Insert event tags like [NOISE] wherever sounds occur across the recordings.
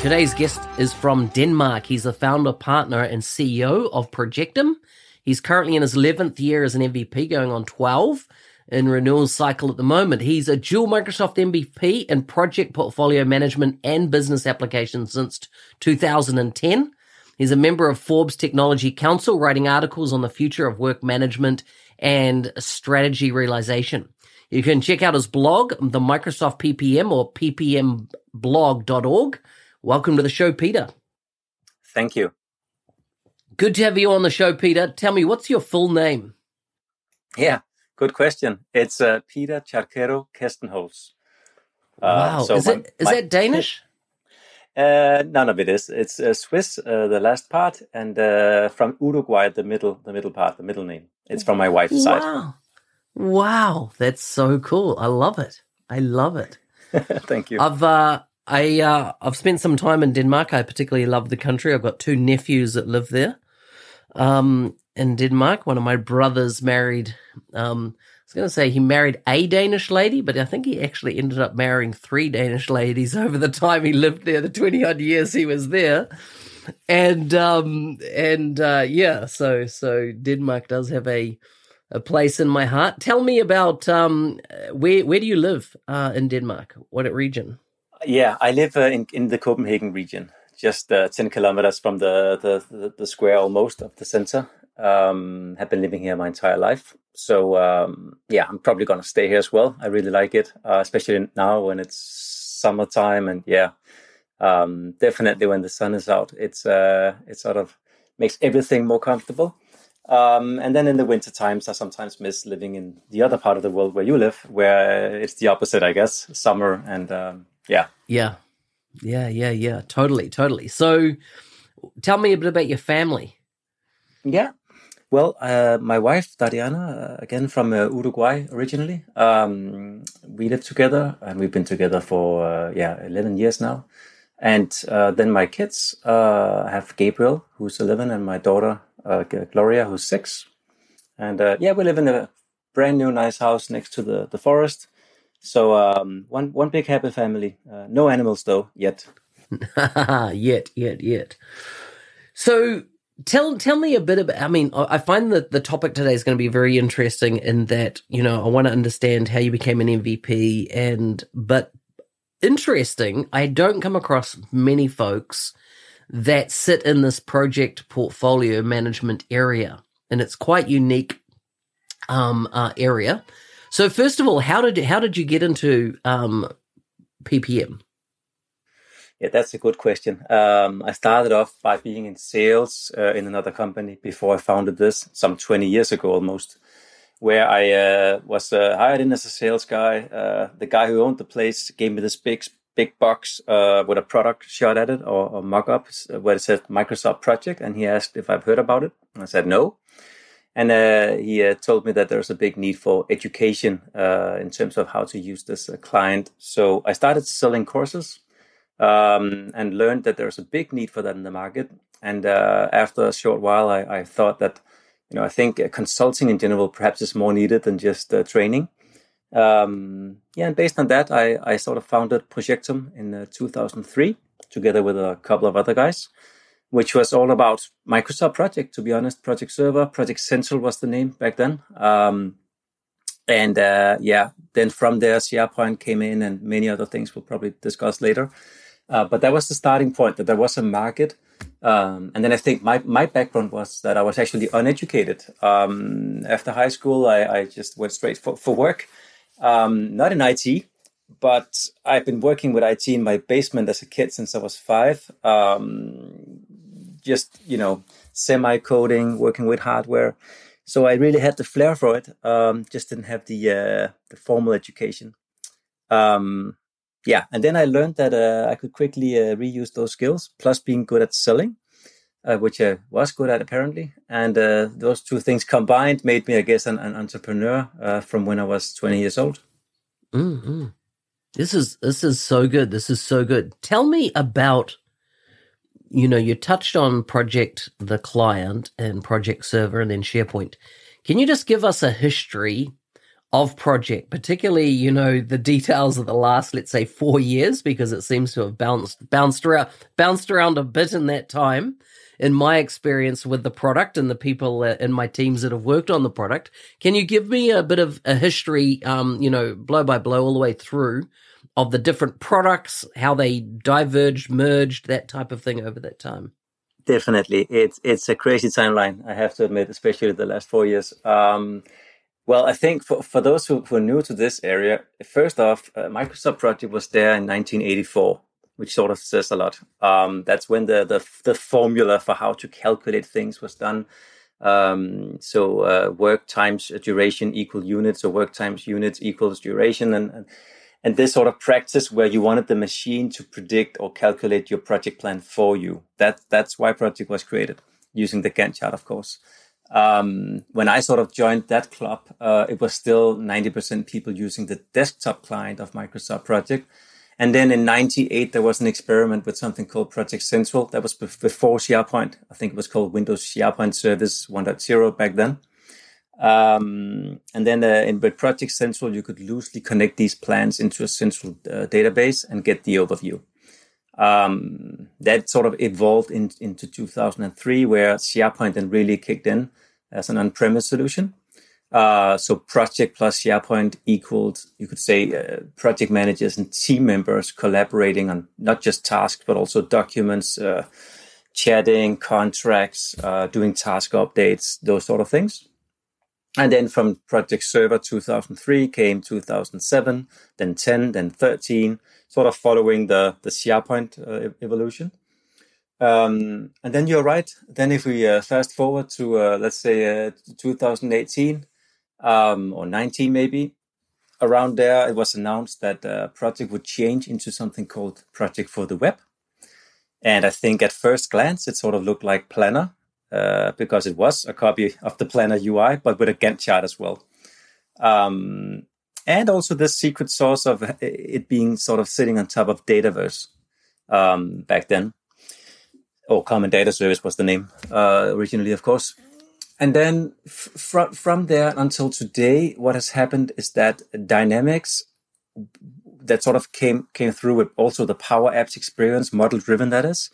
Today's guest is from Denmark. He's the founder, partner, and CEO of Projectum. He's currently in his 11th year as an MVP, going on 12 in renewal cycle at the moment. He's a dual Microsoft MVP in project portfolio management and business applications since 2010. He's a member of Forbes Technology Council, writing articles on the future of work management and strategy realization. You can check out his blog, the Microsoft PPM or ppmblog.org. Welcome to the show, Peter. Thank you. Good to have you on the show, Peter. Tell me, what's your full name? Yeah, good question. It's uh, Peter Charquero Kestenholz. Uh, wow. So is, my, it, is my, that Danish? [LAUGHS] Uh, none of it is. It's uh, Swiss, uh, the last part, and uh, from Uruguay, the middle, the middle part, the middle name. It's from my wife's wow. side. Wow, that's so cool. I love it. I love it. [LAUGHS] Thank you. I've uh, I uh, I've spent some time in Denmark. I particularly love the country. I've got two nephews that live there. Um, in Denmark, one of my brothers married. Um, I was going to say he married a Danish lady, but I think he actually ended up marrying three Danish ladies [LAUGHS] over the time he lived there, the twenty odd years he was there. And um, and uh, yeah, so so Denmark does have a a place in my heart. Tell me about um, where where do you live uh, in Denmark? What region? Yeah, I live uh, in in the Copenhagen region, just uh, ten kilometers from the, the, the the square almost of the center. Um, have been living here my entire life, so um, yeah, I'm probably gonna stay here as well. I really like it, uh, especially now when it's summertime, and yeah, um, definitely when the sun is out, it's uh, it sort of makes everything more comfortable. Um, and then in the winter times, I sometimes miss living in the other part of the world where you live, where it's the opposite, I guess, summer and um, yeah. Yeah. Yeah, yeah, yeah. Totally, totally. So tell me a bit about your family. Yeah. Well, uh, my wife, Dariana, uh, again from uh, Uruguay originally, um, we live together and we've been together for, uh, yeah, 11 years now. And uh, then my kids uh, have Gabriel, who's 11, and my daughter, Gloria, who's six. And yeah, we live in a brand new, nice house next to the, the forest. So um, one one big happy family. Uh, no animals though yet. [LAUGHS] yet, yet, yet. So tell tell me a bit about. I mean, I find that the topic today is going to be very interesting in that you know I want to understand how you became an MVP, and but interesting. I don't come across many folks that sit in this project portfolio management area, and it's quite unique um, uh, area. So first of all, how did how did you get into um, PPM? Yeah, that's a good question. Um, I started off by being in sales uh, in another company before I founded this, some 20 years ago almost, where I uh, was uh, hired in as a sales guy. Uh, the guy who owned the place gave me this big big box uh, with a product shot at it or, or mock up where it said Microsoft Project, and he asked if I've heard about it. And I said no. And uh, he uh, told me that there's a big need for education uh, in terms of how to use this uh, client. So I started selling courses um, and learned that there's a big need for that in the market. And uh, after a short while, I, I, thought that, you know, I think uh, consulting in general perhaps is more needed than just training. Um, yeah, and based on that, I, I sort of founded Projectum in 2003 together with a couple of other guys which was all about Microsoft Project, to be honest. Project Server, Project Central was the name back then. Um, and uh, yeah, then from there, SharePoint came in, and many other things we'll probably discuss later. Uh, but that was the starting point that there was a market. Um, and then I think my, my background was that I was actually uneducated. Um, after high school, I, I, just went straight for, for work, um, not in IT, but I've been working with IT in my basement as a kid since I was five. Um, just, you know, semi coding, working with hardware. So I really had the flair for it. Um, just didn't have the uh, the formal education. Um, yeah, and then I learned that uh, I could quickly uh, reuse those skills, plus being good at selling, uh, which I was good at apparently. And uh, those two things combined made me, I guess, an, an entrepreneur uh, from when I was 20 years old. Mm-hmm. This is this is so good. This is so good. Tell me about, you know, you touched on Project the Client and Project Server and then SharePoint. Can you just give us a history of project, particularly, you know, the details of the last, let's say, four years, because it seems to have bounced bounced around bounced around a bit in that time. In my experience with the product and the people in my teams that have worked on the product, can you give me a bit of a history, um, you know, blow by blow all the way through of the different products, how they diverged, merged, that type of thing over that time? Definitely, it's it's a crazy timeline. I have to admit, especially the last four years. Um, well, I think for, for those who, who are new to this area, first off, uh, Microsoft Project was there in 1984, which sort of says a lot. Um, that's when the, the, the formula for how to calculate things was done. Um, so uh, work times duration equal units, or work times units equals duration, and, and and this sort of practice where you wanted the machine to predict or calculate your project plan for you. That that's why project was created using the Gantt chart, of course um, when I sort of joined that club, uh, it was still 90% people using the desktop client of Microsoft Project. And then in 98, there was an experiment with something called Project Central. That was before SharePoint. I think it was called Windows SharePoint Service 1.0 back then. Um, and then uh, in with Project Central, you could loosely connect these plans into a central uh, database and get the overview. Um, that sort of evolved in, into 2003, where SharePoint then really kicked in as an on-premise solution. Uh, so project plus SharePoint equaled, you could say, uh, project managers and team members collaborating on not just tasks, but also documents, uh, chatting, contracts, uh, doing task updates, those sort of things. And then from Project Server 2003 came 2007, then 10, then 13, sort of following the, the SharePoint uh, evolution. Um, and then you're right. Then if we uh, fast forward to uh, let's say uh, 2018 um, or 19 maybe, around there it was announced that uh, project would change into something called Project for the Web. And I think at first glance it sort of looked like Planner uh, because it was a copy of the Planner UI, but with a Gantt chart as well. Um, and also this secret source of it being sort of sitting on top of Dataverse um, back then or Common Data Service was the name uh, originally, of course. And then f- from there until today, what has happened is that Dynamics that sort of came came through with also the Power Apps experience, model driven that is,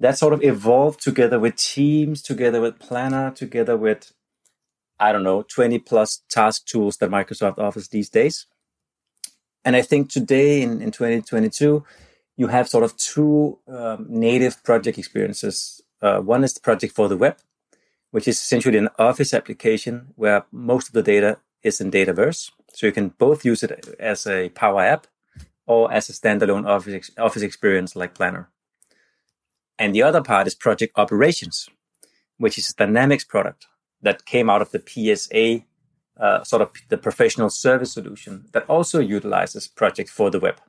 that sort of evolved together with Teams, together with Planner, together with I don't know, 20 plus task tools that Microsoft offers these days. And I think today in, in 2022, you have sort of two um, native project experiences. Uh, one is the project for the web, which is essentially an Office application where most of the data is in Dataverse. So you can both use it as a Power App or as a standalone Office, office experience like Planner. And the other part is project operations, which is a Dynamics product that came out of the PSA, uh, sort of the professional service solution that also utilizes project for the web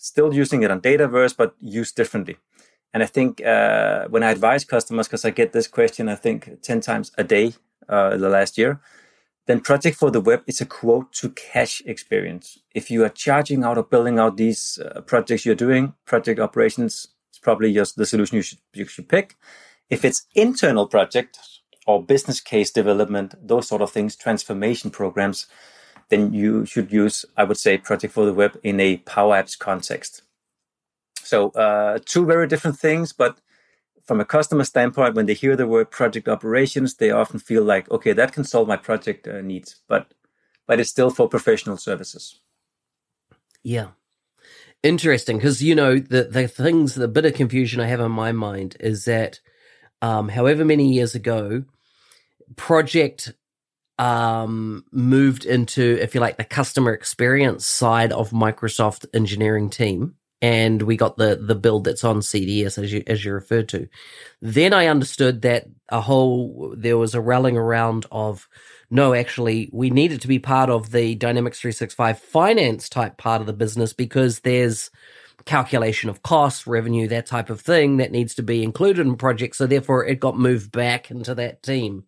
still using it on Dataverse, but used differently. And I think uh, when I advise customers, because I get this question, I think 10 times a day uh, the last year, then Project for the Web is a quote to cash experience. If you are charging out or building out these uh, projects you're doing, project operations probably just the solution you should, you should pick. If it's internal project or business case development, those sort of things, transformation programs, then you should use, I would say, Project for the Web in a Power Apps context. So, uh, two very different things, but from a customer standpoint, when they hear the word project operations, they often feel like, okay, that can solve my project uh, needs. But but it's still for professional services. Yeah. Interesting. Because, you know, the, the things, the bit of confusion I have in my mind is that um, however many years ago, project um, moved into, if you like, the customer experience side of Microsoft engineering team. And we got the the build that's on CDS as you as you referred to. Then I understood that a whole there was a rallying around of no, actually, we needed to be part of the Dynamics 365 finance type part of the business because there's calculation of costs, revenue, that type of thing that needs to be included in projects. So therefore, it got moved back into that team.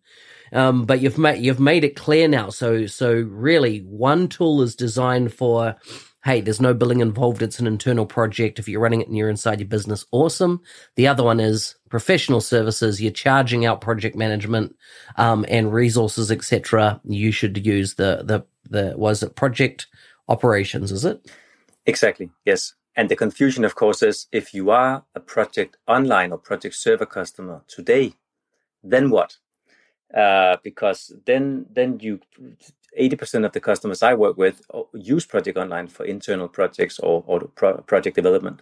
Um, but you've made you've made it clear now. So so really, one tool is designed for. Hey, there's no billing involved. It's an internal project. If you're running it and you're inside your business, awesome. The other one is professional services. You're charging out project management um, and resources, etc. You should use the the the was it project operations? Is it exactly? Yes. And the confusion, of course, is if you are a project online or project server customer today, then what? uh, because then then you 80% of the customers I work with uh, use Project Online for internal projects or, or pro- project development.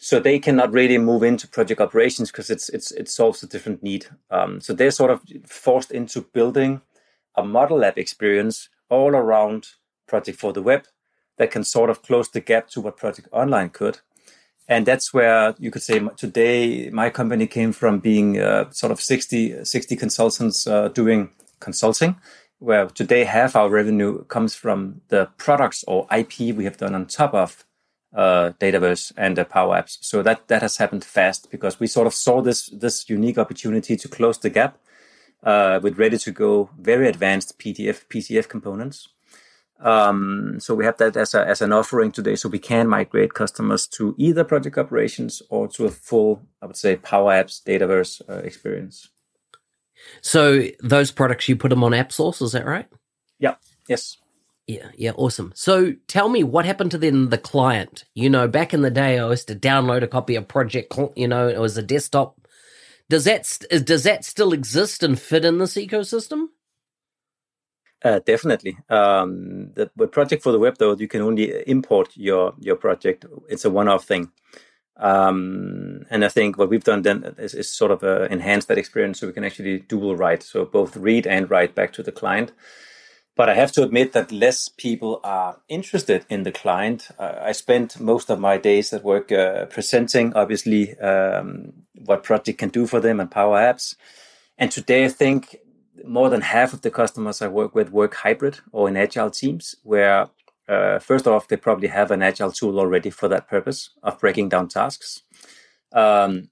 So they cannot really move into project operations because it's it's it solves a different need. Um, so they're sort of forced into building a model lab experience all around Project for the Web that can sort of close the gap to what Project Online could and that's where you could say today my company came from being uh, sort of 60, 60 consultants uh, doing consulting where today half our revenue comes from the products or ip we have done on top of uh, Dataverse and the Power Apps. So that that has happened fast because we sort of saw this this unique opportunity to close the gap uh, with ready to go, very advanced PDF PCF components um, so we have that as, a, as an offering today. So we can migrate customers to either project operations or to a full, I would say, Power Apps Dataverse uh, experience. So those products you put them on AppSource, is that right? Yeah. Yes. Yeah, yeah, awesome. So tell me what happened to then the client. You know, back in the day, I used to download a copy of Project. You know, it was a desktop. Does that does that still exist and fit in this ecosystem? Uh, definitely. Um, the, the, project for the web, though, you can only import your your project. It's a one-off thing. Um, and I think what we've done then is, is sort of uh, enhance that experience so we can actually dual write, so both read and write back to the client. But I have to admit that less people are interested in the client. Uh, I spent most of my days at work uh, presenting, obviously, um, what project can do for them and Power Apps. And today, I think more than half of the customers I work with work hybrid or in agile teams, where uh, first off, they probably have an agile tool already for that purpose of breaking down tasks. Um,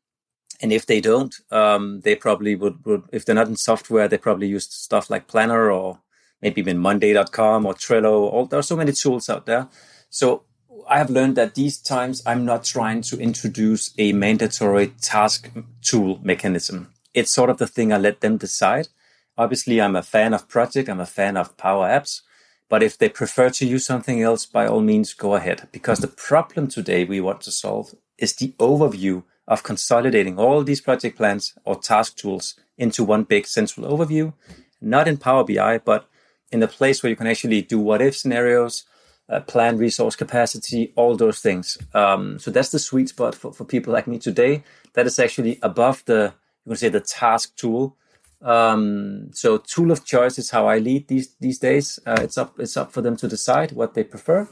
and if they don't, um, they probably would, would, if they're not in software, they probably use stuff like Planner or maybe even Monday.com or Trello. All, there are so many tools out there. So I have learned that these times I'm not trying to introduce a mandatory task tool mechanism. It's sort of the thing I let them decide. Obviously, I'm a fan of Project, I'm a fan of Power Apps, but if they prefer to use something else, by all means, go ahead. Because the problem today we want to solve is the overview of consolidating all these project plans or task tools into one big central overview, not in Power BI, but in a place where you can actually do what if scenarios, uh, plan resource capacity, all those things. Um, so that's the sweet spot for, for people like me today. That is actually above the, you can say the task tool um, so tool of choice is how I lead these these days. Uh, it's up it's up for them to decide what they prefer,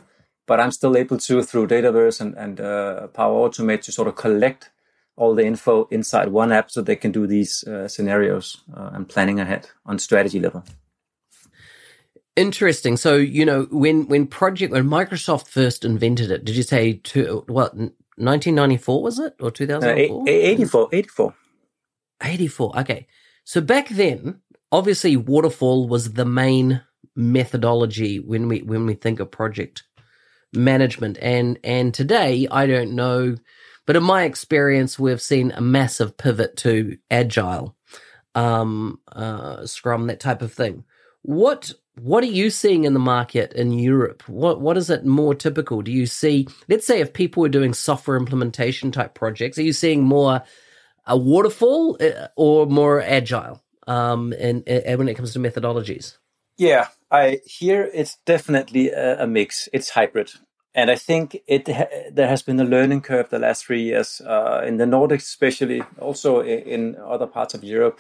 but I'm still able to through Dataverse and and uh, Power Automate to sort of collect all the info inside one app so they can do these uh, scenarios uh, and planning ahead on strategy level. Interesting. So you know when when project when Microsoft first invented it, did you say to what 1994 was it or 2004? Uh, 84, 84. 84. Okay. So back then, obviously waterfall was the main methodology when we when we think of project management. And and today I don't know but in my experience we've seen a massive pivot to agile um uh scrum that type of thing. What what are you seeing in the market in Europe? What what is it more typical? Do you see let's say if people were doing software implementation type projects are you seeing more a waterfall uh, or more agile um, and, and when it comes to methodologies? Yeah, I here it's definitely a, a, mix. It's hybrid, and I think it there has been a learning curve the last three years uh, in the Nordics, especially also in, in, other parts of Europe,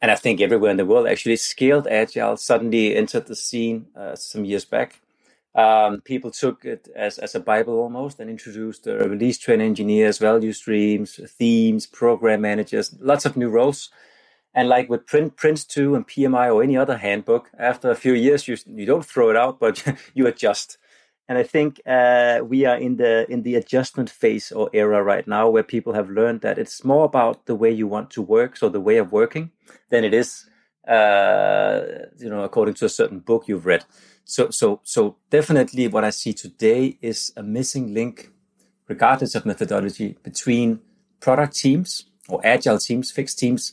and I think everywhere in the world. Actually, scaled agile suddenly entered the scene uh, some years back. Um, people took it as, as a Bible almost and introduced release train engineers, value streams, themes, program managers, lots of new roles and like with Print, Prince2 and PMI or any other handbook, after a few years, you, you don't throw it out, but [LAUGHS] you adjust. And I think uh, we are in the in the adjustment phase or era right now, where people have learned that it's more about the way you want to work, so the way of working, than it is, uh, you know, according to a certain book you've read. So, so, so definitely, what I see today is a missing link, regardless of methodology, between product teams or agile teams, fixed teams,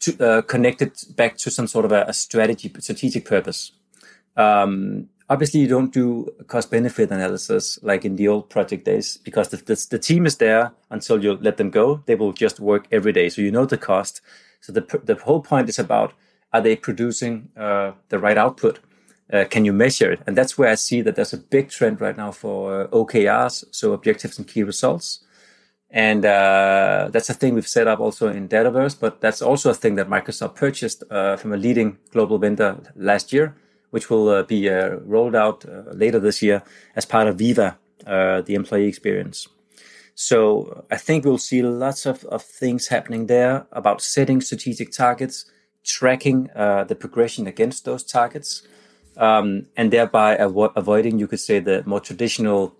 to, uh, connected back to some sort of a, a strategy, strategic purpose. Um, obviously, you don't do cost benefit analysis like in the old project days because the, the, the, team is there until you let them go. They will just work every day. So you know the cost. So the, the whole point is about are they producing uh, the right output? Uh, can you measure it? And that's where I see that there's a big trend right now for uh, OKRs, so objectives and key results. And uh, that's a thing we've set up also in Dataverse, but that's also a thing that Microsoft purchased uh, from a leading global vendor last year, which will uh, be uh, rolled out later this year as part of Viva, the employee experience. So I think we'll see lots of, of things happening there about setting strategic targets, tracking the progression against those targets, um, and thereby avo- avoiding, you could say, the more traditional,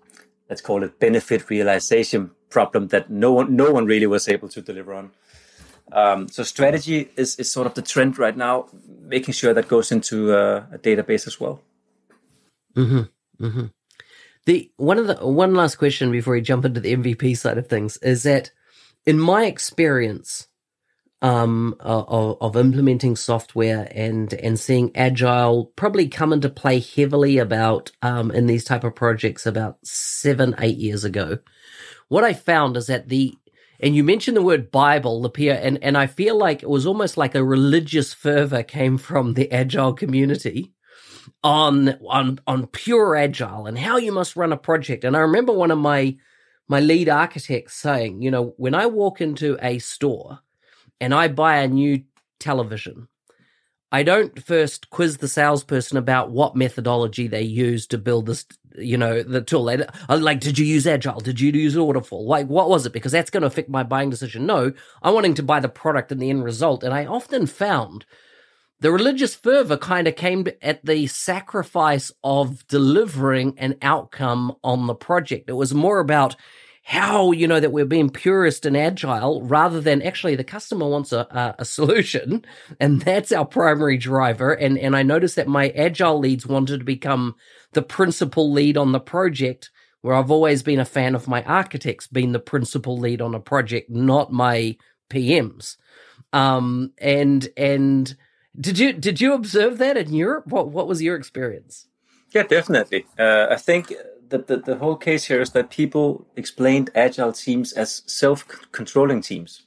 let's call it benefit realization problem that no one no one really was able to deliver on. Um, so strategy is, is sort of the trend right now, making sure that goes into uh, a database as well. Mm-hmm. Mm-hmm. The one of the one last question before we jump into the MVP side of things is that, in my experience, um, of, of implementing software and and seeing agile probably come into play heavily about um, in these type of projects about seven eight years ago what I found is that the and you mentioned the word Bible, peer, and, and I feel like it was almost like a religious fervor came from the agile community on on on pure agile and how you must run a project. And I remember one of my my lead architects saying, you know, when I walk into a store and I buy a new television, I don't first quiz the salesperson about what methodology they use to build this, you know, the tool. Uh, like, did you use Agile? Did you use Waterfall? Like, what was it? Because that's going to affect my buying decision. No, I'm wanting to buy the product and the end result. And I often found the religious fervor kind of came at the sacrifice of delivering an outcome on the project. It was more about how you know that we're being purist and agile rather than actually the customer wants a, a, solution [LAUGHS] and that's our primary driver. And and i noticed that my agile leads wanted to become the principal lead on the project where i've always been a fan of my architects being the principal lead on a project not my pms um and and did you did you observe that in europe? What what was your experience? Yeah definitely. Uh, i think the, the, the whole case here is that people explained agile teams as self-controlling teams.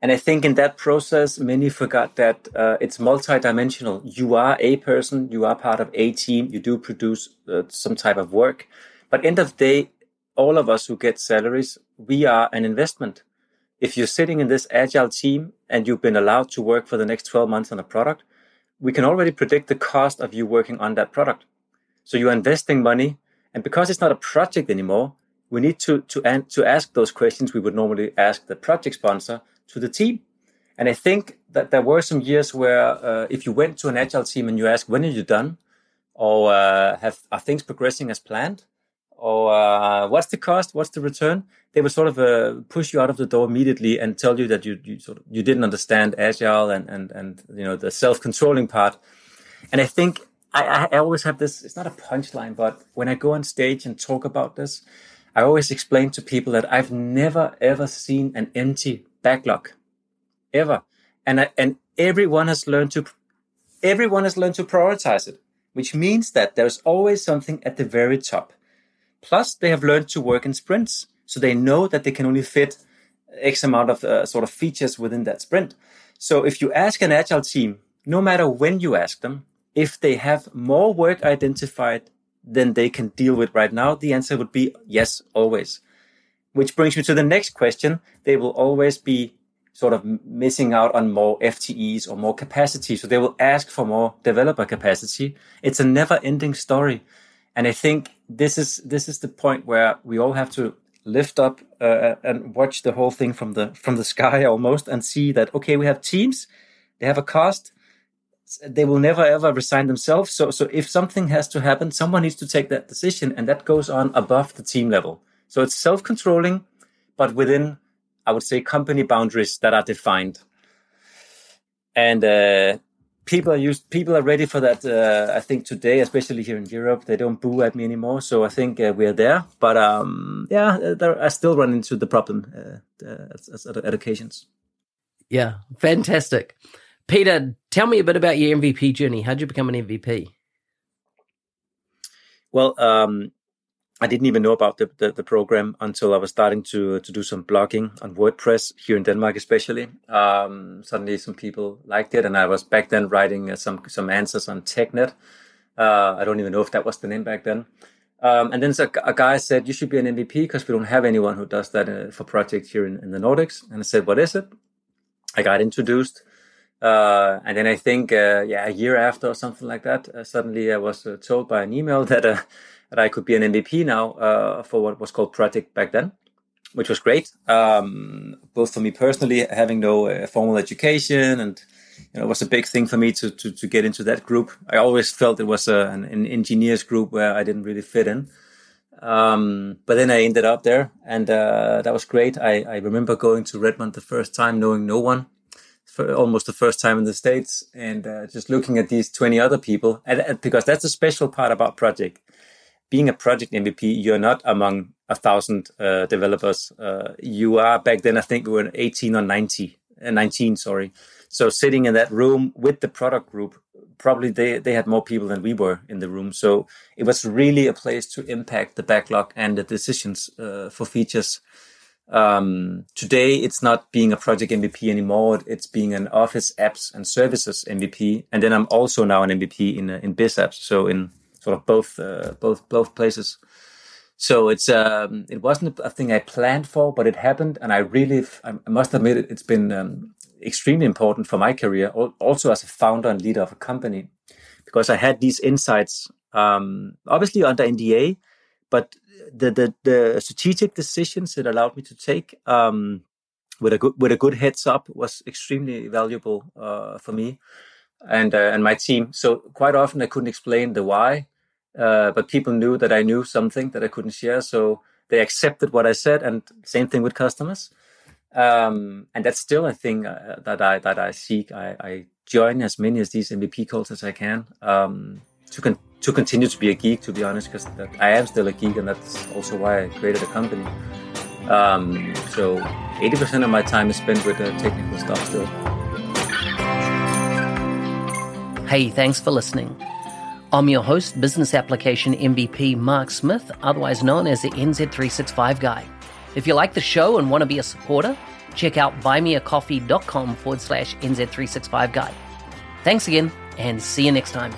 And I think in that process, many forgot that uh, it's multidimensional. You are a person, you are part of a team, you do produce uh, some type of work. But end of day, all of us who get salaries, we are an investment. If you're sitting in this agile team and you've been allowed to work for the next 12 months on a product, we can already predict the cost of you working on that product. So you're investing money and because it's not a project anymore, we need to to to ask those questions we would normally ask the project sponsor to the team. And I think that there were some years where uh, if you went to an agile team and you ask when are you done, or uh, have are things progressing as planned, or uh, what's the cost, what's the return, they would sort of uh, push you out of the door immediately and tell you that you, you sort of you didn't understand agile and and and you know the self controlling part. And I think I, I always have this, it's not a punchline, but when I go on stage and talk about this, I always explain to people that I've never ever seen an empty backlog ever. And I, and everyone has learned to, everyone has learned to prioritize it, which means that there's always something at the very top. Plus they have learned to work in sprints. So they know that they can only fit X amount of uh, sort of features within that sprint. So if you ask an agile team, no matter when you ask them, if they have more work identified than they can deal with right now, the answer would be yes, always. Which brings me to the next question. They will always be sort of missing out on more FTEs or more capacity. So they will ask for more developer capacity. It's a never ending story. And I think this is, this is the point where we all have to lift up uh, and watch the whole thing from the, from the sky [LAUGHS] almost and see that, okay, we have teams. They have a cost. They will never ever resign themselves. So, so if something has to happen, someone needs to take that decision and that goes on above the team level. So it's self-controlling, but within I would say, company boundaries that are defined. And uh, people are used. People are ready for that. Uh, I think today, especially here in Europe, they don't boo at me anymore. So I think uh, we're there. But um, yeah, there, I still run into the problem uh, uh, at, at, at occasions. Yeah, fantastic. Peter, tell me a bit about your MVP journey. How'd you become an MVP? Well, um, I didn't even know about the, the, the, program until I was starting to to do some blogging on WordPress here in Denmark, especially. Um, suddenly, some people liked it, and I was back then writing uh, some some answers on TechNet. Uh, I don't even know if that was the name back then. Um, and then a, a, guy said, "You should be an MVP because we don't have anyone who does that uh, for projects here in, in, the Nordics." And I said, "What is it?" I got introduced, uh, and then I think, uh, yeah, a year after or something like that, uh, suddenly I was told by an email [LAUGHS] that that I could be an MVP now uh, for what was called Project back then, which was great. Um, both for me personally, having no uh, formal education, and you know, it was a big thing for me to, to, to get into that group. I always felt it was a, an, an, engineers group where I didn't really fit in. Um, but then I ended up there, and uh, that was great. I, I remember going to Redmond the first time, knowing no one. Almost the first time in the states, and uh, just looking at these twenty other people, and, and because that's a special part about project being a project MVP, you're not among a thousand uh, developers. Uh, you are back then, I think we were 18 or 90, uh, 19, sorry. So sitting in that room with the product group, probably they, they had more people than we were in the room. So it was really a place to impact the backlog and the decisions uh, for features. Um, today, it's not being a project MVP anymore. It's being an office apps and services MVP. And then I'm also now an MVP in, uh, in biz apps. So in sort of both uh, both both places. So it's um, it wasn't a thing I planned for, but it happened, and I really I must admit it, it's been um, extremely important for my career, also as a founder and leader of a company, because I had these insights, um, obviously under NDA, but the, the the strategic decisions it allowed me to take um, with a good with a good heads up was extremely valuable uh, for me and uh, and my team. So quite often I couldn't explain the why, uh, but people knew that I knew something that I couldn't share. So they accepted what I said, and same thing with customers. Um, and that's still a thing uh, that I that I seek. I, I, join as many of these MVP calls as I can um, to con- to continue to be a geek. To be honest, because I am still a geek, and that's also why I created a company. Um, so 80% of my time is spent with the technical stuff still. Hey, thanks for listening. I'm your host, Business Application MVP Mark Smith, otherwise known as the NZ365 Guy. If you like the show and want to be a supporter, check out buymeacoffee.com forward slash NZ365 Guy. Thanks again, and see you next time.